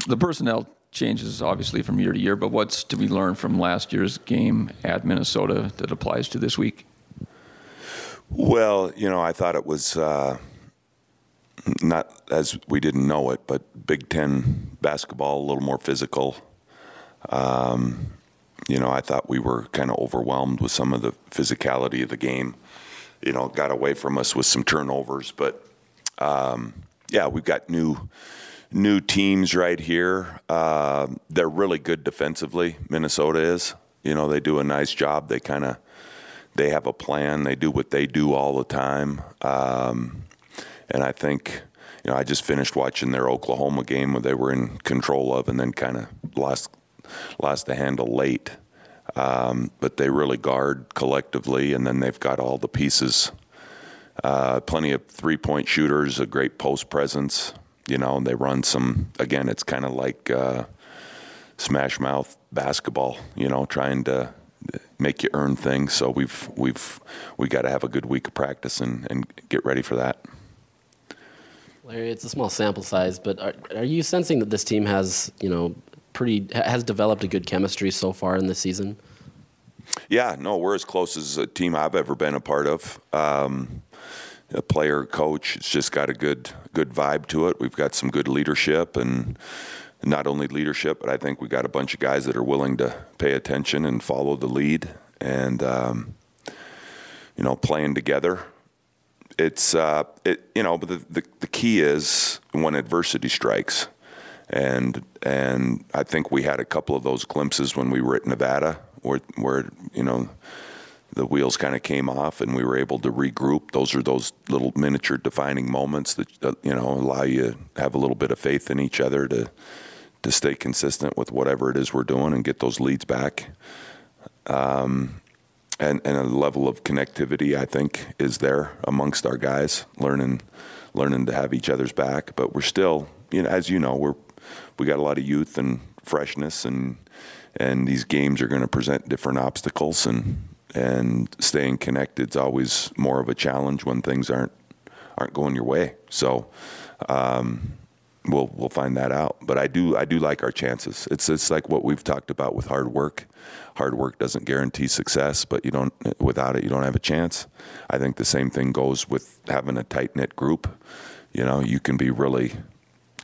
the personnel changes obviously from year to year, but what's to be learned from last year's game at Minnesota that applies to this week? Well, you know, I thought it was uh, not as we didn't know it, but Big Ten basketball a little more physical. Um, you know, I thought we were kind of overwhelmed with some of the physicality of the game. You know, got away from us with some turnovers, but um, yeah, we've got new new teams right here. Uh, they're really good defensively. Minnesota is. You know, they do a nice job. They kind of they have a plan. They do what they do all the time. Um, and I think, you know, I just finished watching their Oklahoma game where they were in control of, and then kind of lost lost the handle late. Um, but they really guard collectively, and then they've got all the pieces. Uh, plenty of three point shooters, a great post presence. You know, they run some, again, it's kind of like uh, smash mouth basketball, you know, trying to make you earn things. So we've, we've, we got to have a good week of practice and, and get ready for that. Larry, it's a small sample size, but are, are you sensing that this team has, you know, pretty has developed a good chemistry so far in the season? Yeah, no, we're as close as a team I've ever been a part of. Um, a player, coach, it's just got a good good vibe to it. We've got some good leadership, and not only leadership, but I think we got a bunch of guys that are willing to pay attention and follow the lead, and um, you know, playing together. It's uh, it you know, but the, the the key is when adversity strikes and and I think we had a couple of those glimpses when we were at Nevada, where where you know the wheels kind of came off and we were able to regroup. Those are those little miniature defining moments that uh, you know allow you to have a little bit of faith in each other to to stay consistent with whatever it is we're doing and get those leads back. Um, and, and a level of connectivity, I think, is there amongst our guys, learning learning to have each other's back. But we're still, you know, as you know, we're we got a lot of youth and freshness, and and these games are going to present different obstacles, and and staying connected is always more of a challenge when things aren't aren't going your way. So. Um, we'll we'll find that out. But I do I do like our chances. It's it's like what we've talked about with hard work. Hard work doesn't guarantee success, but you don't without it you don't have a chance. I think the same thing goes with having a tight knit group. You know, you can be really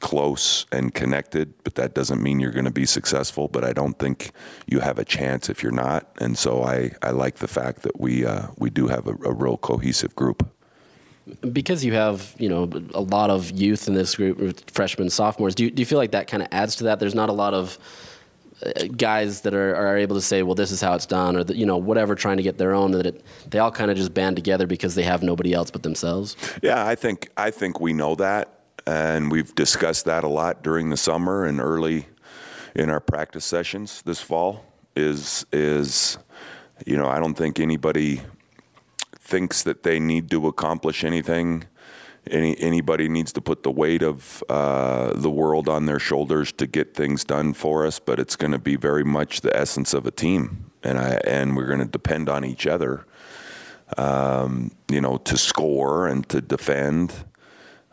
close and connected, but that doesn't mean you're going to be successful. But I don't think you have a chance if you're not. And so I, I like the fact that we uh, we do have a, a real cohesive group because you have you know a lot of youth in this group, freshmen, sophomores. Do you, do you feel like that kind of adds to that? There's not a lot of uh, guys that are, are able to say, well, this is how it's done, or the, you know whatever, trying to get their own. That it, they all kind of just band together because they have nobody else but themselves. Yeah, I think I think we know that and we've discussed that a lot during the summer and early in our practice sessions this fall. Is is you know I don't think anybody thinks that they need to accomplish anything. Any anybody needs to put the weight of uh, the world on their shoulders to get things done for us, but it's going to be very much the essence of a team, and I and we're going to depend on each other. Um, you know, to score and to defend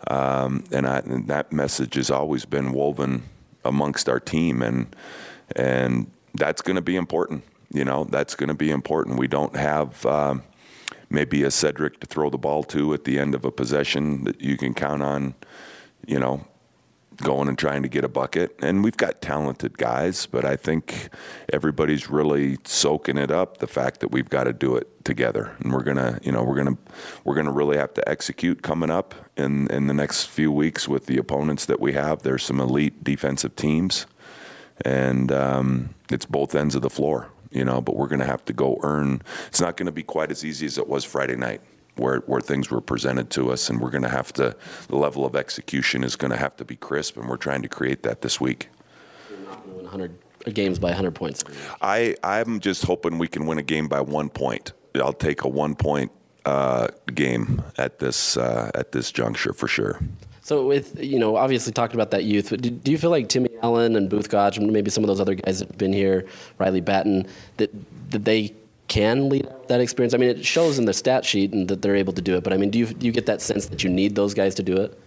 um, and, I, and, that message has always been woven amongst our team, and and that's going to be important. You know, that's going to be important. We don't have um, maybe a Sedrick to throw the ball to at the end of a possession that you can count on. You know, going and trying to get a bucket. And we've got talented guys, but I think everybody's really soaking it up the fact that we've got to do it together. And we're going to, you know, we're to we're to really have to execute coming up in in the next few weeks with the opponents that we have. There's some elite defensive teams. And um, it's both ends of the floor, you know, but we're going to have to go earn. It's not going to be quite as easy as it was Friday night where, where things were presented to us, and we're going to have to, the level of execution is going to have to be crisp, and we're trying to create that this week. You're not going to win 100 games by 100 points. I, I'm just hoping we can win a game by one point. I'll take a one point uh, game at this uh, at this juncture for sure. So with you know obviously talking about that youth, do, do you feel like Timmy Allen and Both and maybe some of those other guys that have been here, Riley Battin, that that they can lead that experience? I mean, it shows in the stat sheet and that they're able to do it. But I mean, do you do you get that sense that you need those guys to do it?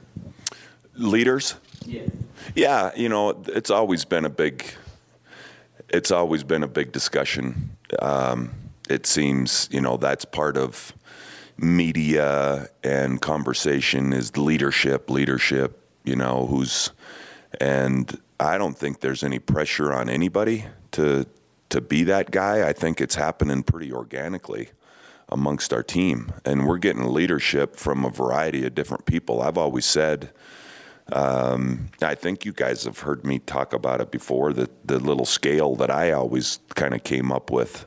Leaders. Yeah. Yeah, you know, it's always been a big. It's always been a big discussion. Um, it seems, you know, that's part of media and conversation is leadership, leadership. You know, who's, and I don't think there's any pressure on anybody to to be that guy. I think it's happening pretty organically amongst our team, and we're getting leadership from a variety of different people. I've always said um, I think you guys have heard me talk about it before. The the little scale that I always kind of came up with,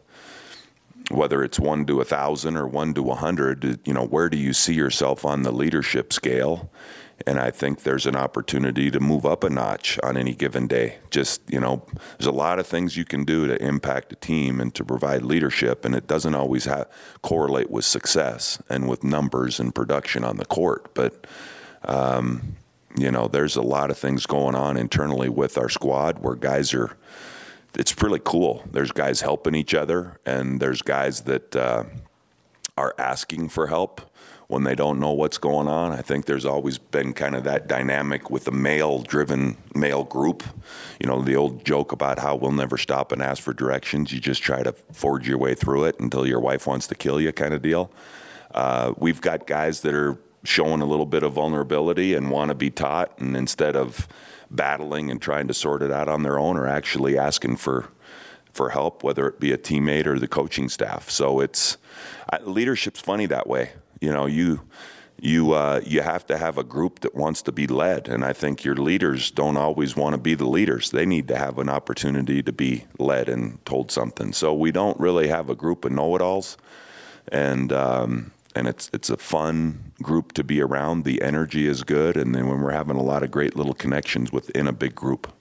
whether it's one to a thousand or one to a hundred, you know, where do you see yourself on the leadership scale? And I think there's an opportunity to move up a notch on any given day. Just you know, there's a lot of things you can do to impact a team and to provide leadership, and it doesn't always ha- correlate with success and with numbers and production on the court, but. Um, you know, there's a lot of things going on internally with our squad where guys are. It's really cool. There's guys helping each other, and there's guys that uh, are asking for help when they don't know what's going on. I think there's always been kind of that dynamic with the male-driven male group. You know, the old joke about how we'll never stop and ask for directions. You just try to forge your way through it until your wife wants to kill you, kind of deal. Uh, we've got guys that are showing a little bit of vulnerability and want to be taught, and instead of battling and trying to sort it out on their own, are actually asking for for help, whether it be a teammate or the coaching staff. So it's leadership's funny that way. You know, you you uh, you have to have a group that wants to be led, and I think your leaders don't always want to be the leaders. They need to have an opportunity to be led and told something. So we don't really have a group of know-it-alls, and um, and it's it's a fun group to be around. The energy is good, and then when we're having a lot of great little connections within a big group.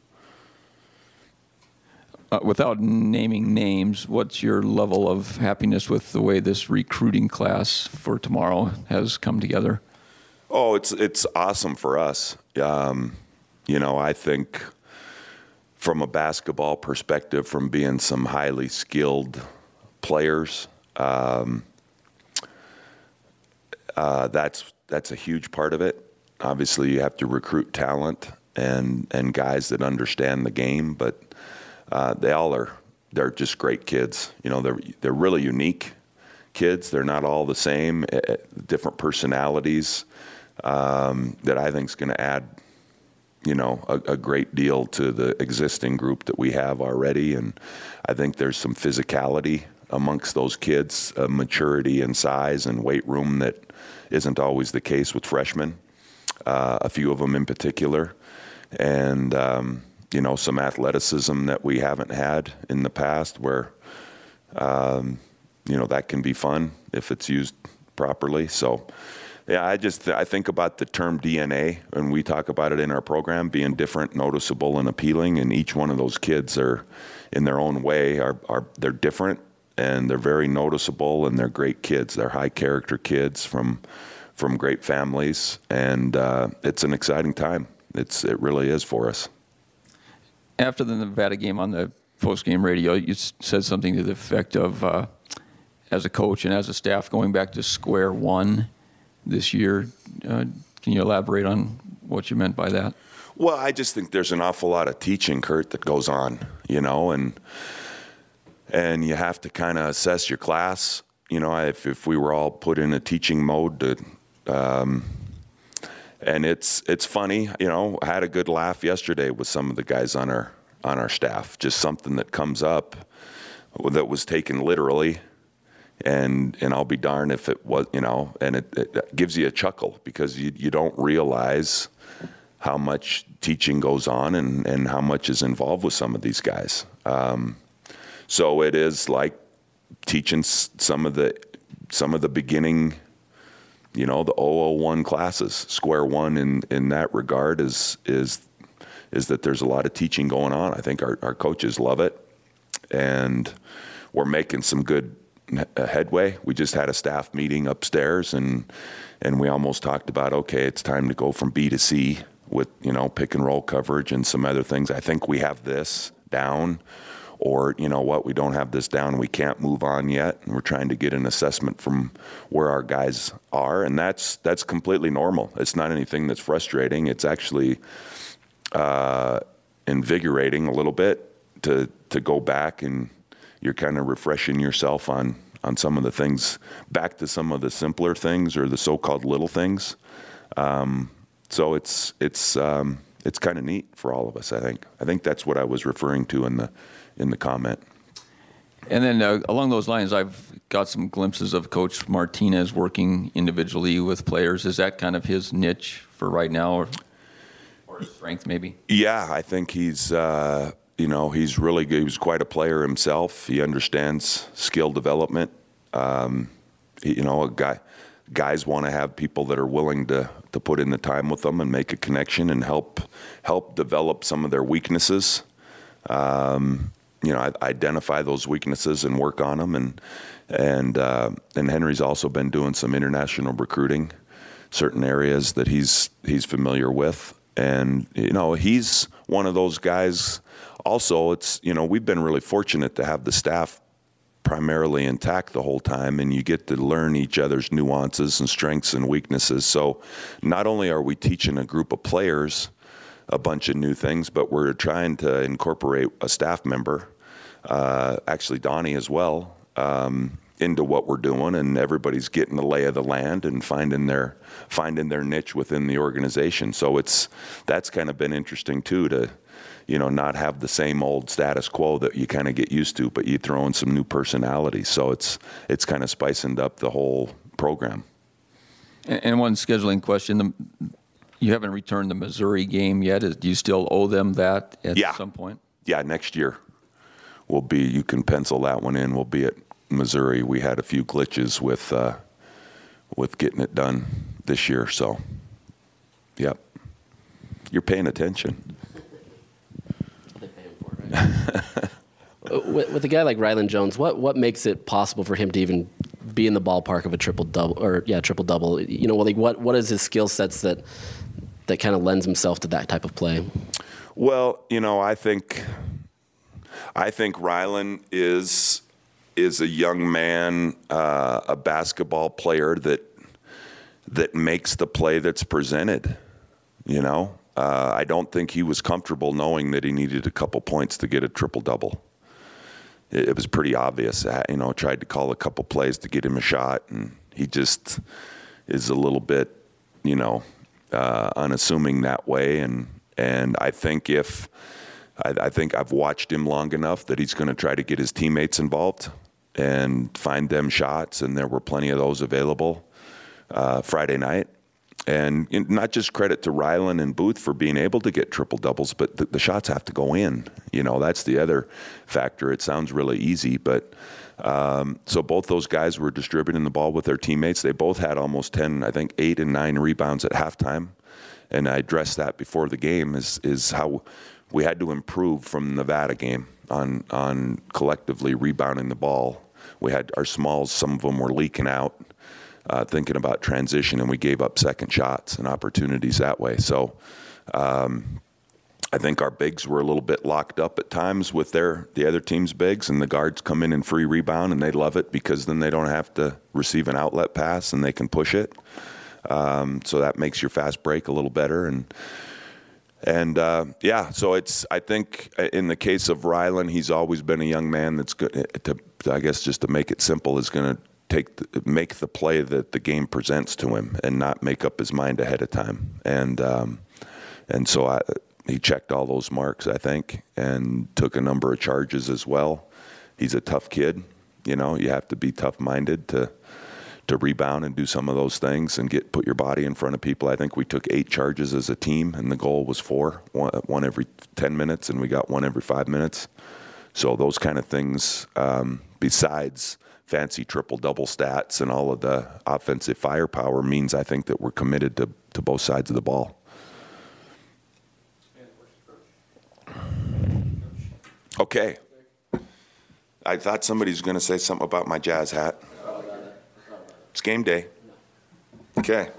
Uh, without naming names, what's your level of happiness with the way this recruiting class for tomorrow has come together? Oh, it's it's awesome for us. Um, you know, I think from a basketball perspective, from being some highly skilled players. Um, uh, that's that's a huge part of it. Obviously, you have to recruit talent and and guys that understand the game, but uh, they all are they're just great kids. You know, they're they're really unique kids. They're not all the same. Eh, eh, different personalities um, that I think is going to add, you know, a, a, great deal to the existing group that we have already. And I think there's some physicality amongst those kids, maturity and size and weight room that isn't always the case with freshmen. Uh, a few of them in particular, and um, you know some athleticism that we haven't had in the past, where um, you know that can be fun if it's used properly. So. Yeah, I just I think about the term DNA, and we talk about it in our program being different, noticeable, and appealing. And each one of those kids are, in their own way, are are they're different, and they're very noticeable and they're great kids. They're high character kids from from great families, and uh, it's an exciting time. It's it really is for us. After the Nevada game on the post game radio, you said something to the effect of, uh, as a coach and as a staff, going back to square one this year. Uh, can you elaborate on what you meant by that? Well, I just think there's an awful lot of teaching, Kurt, that goes on, you know, and and you have to kind of assess your class. You know, if if we were all put in a teaching mode to. Um, and it's it's funny, you know. I had a good laugh yesterday with some of the guys on our on our staff. Just something that comes up that was taken literally, and and I'll be darned if it was, you know. And it, it gives you a chuckle because you you don't realize how much teaching goes on and and how much is involved with some of these guys. Um, so it is like teaching some of the some of the beginning, you know, the 001 classes. Square one in in that regard is is is that there's a lot of teaching going on. I think our, our coaches love it, and we're making some good uh, headway. We just had a staff meeting upstairs, and and we almost talked about okay, it's time to go from B to C with you know pick and roll coverage and some other things. I think we have this down or you know what, we don't have this down, we can't move on yet, and we're trying to get an assessment from where our guys are, and that's that's completely normal. It's not anything that's frustrating. It's actually uh, invigorating a little bit to to go back and you're kind of refreshing yourself on on some of the things back to some of the simpler things or the so-called little things. Um, so it's it's um, it's kind of neat for all of us. I think. I think that's what I was referring to in the in the comment. And then uh, along those lines, I've got some glimpses of Coach Martinez working individually with players. Is that kind of his niche for right now, or, or strength maybe? Yeah, I think he's uh, you know he's really good. He's quite a player himself. He understands skill development. Um, he, you know, a guy guys want to have people that are willing to to put in the time with them and make a connection and help help develop some of their weaknesses. Um, you know, identify those weaknesses and work on them. And and uh, and Henry's also been doing some international recruiting, certain areas that he's he's familiar with. And you know, he's one of those guys. Also, it's you know, we've been really fortunate to have the staff primarily intact the whole time and you get to learn each other's nuances and strengths and weaknesses. So not only are we teaching a group of players a bunch of new things, but we're trying to incorporate a staff member, uh, actually Donnie as well, um, into what we're doing, and everybody's getting the lay of the land and finding their finding their niche within the organization. So it's that's kind of been interesting too to you know, not have the same old status quo that you kind of get used to, but you throw in some new personalities. So it's it's kind of spicing up the whole program. And, one scheduling question: the, you haven't returned the Missouri game yet. Is, do you still owe them that at yeah. some point? Yeah, next year we'll be. You can pencil that one in. We'll be at Missouri. We had a few glitches with uh, with getting it done this year, so yep. You're paying attention. with, with a guy like Rylan Jones, what what makes it possible for him to even be in the ballpark of a triple double or yeah triple double? You know, like what what is his skill sets that that kind of lends himself to that type of play? Well, you know, I think I think Rylan is is a young man, uh, a basketball player that that makes the play that's presented. You know, uh, I don't think he was comfortable knowing that he needed a couple points to get a triple double. It, it, was pretty obvious. I, you know, tried to call a couple plays to get him a shot, and he just is a little bit, you know, uh, unassuming that way. And and I think if I, I think I've watched him long enough that he's going to try to get his teammates involved and find them shots, and there were plenty of those available uh, Friday night and not just credit to Rylan and Both for being able to get triple doubles, but the, the, shots have to go in. You know, that's the other factor. It sounds really easy, but um, so both those guys were distributing the ball with their teammates. They both had almost 10, I think, eight and nine rebounds at halftime. And I addressed that before the game is, is how we had to improve from the Nevada game on, on collectively rebounding the ball. We had our smalls, some of them were leaking out uh, thinking about transition, and we gave up second shots and opportunities that way. So um, I think our bigs were a little bit locked up at times with their the other team's bigs, and the guards come in and free rebound, and they love it because then they don't have to receive an outlet pass and they can push it. Um, so that makes your fast break a little better and. And uh, yeah, so it's I think in the case of Rylan, he's always been a young man that's good to, I guess just to make it simple is going to take the, make the play that the game presents to him and not make up his mind ahead of time. And um, and so I, he checked all those marks, I think, and took a number of charges as well. He's a tough kid. You know, you have to be tough-minded to to rebound and do some of those things and get put your body in front of people. I think we took eight charges as a team, and the goal was four, one, one every ten minutes, and we got one every five minutes. So those kind of things, um, besides fancy triple double stats and all of the offensive firepower means I think that we're committed to, to both sides of the ball. Okay. I thought somebody was going to say something about my jazz hat. It's game day. Okay.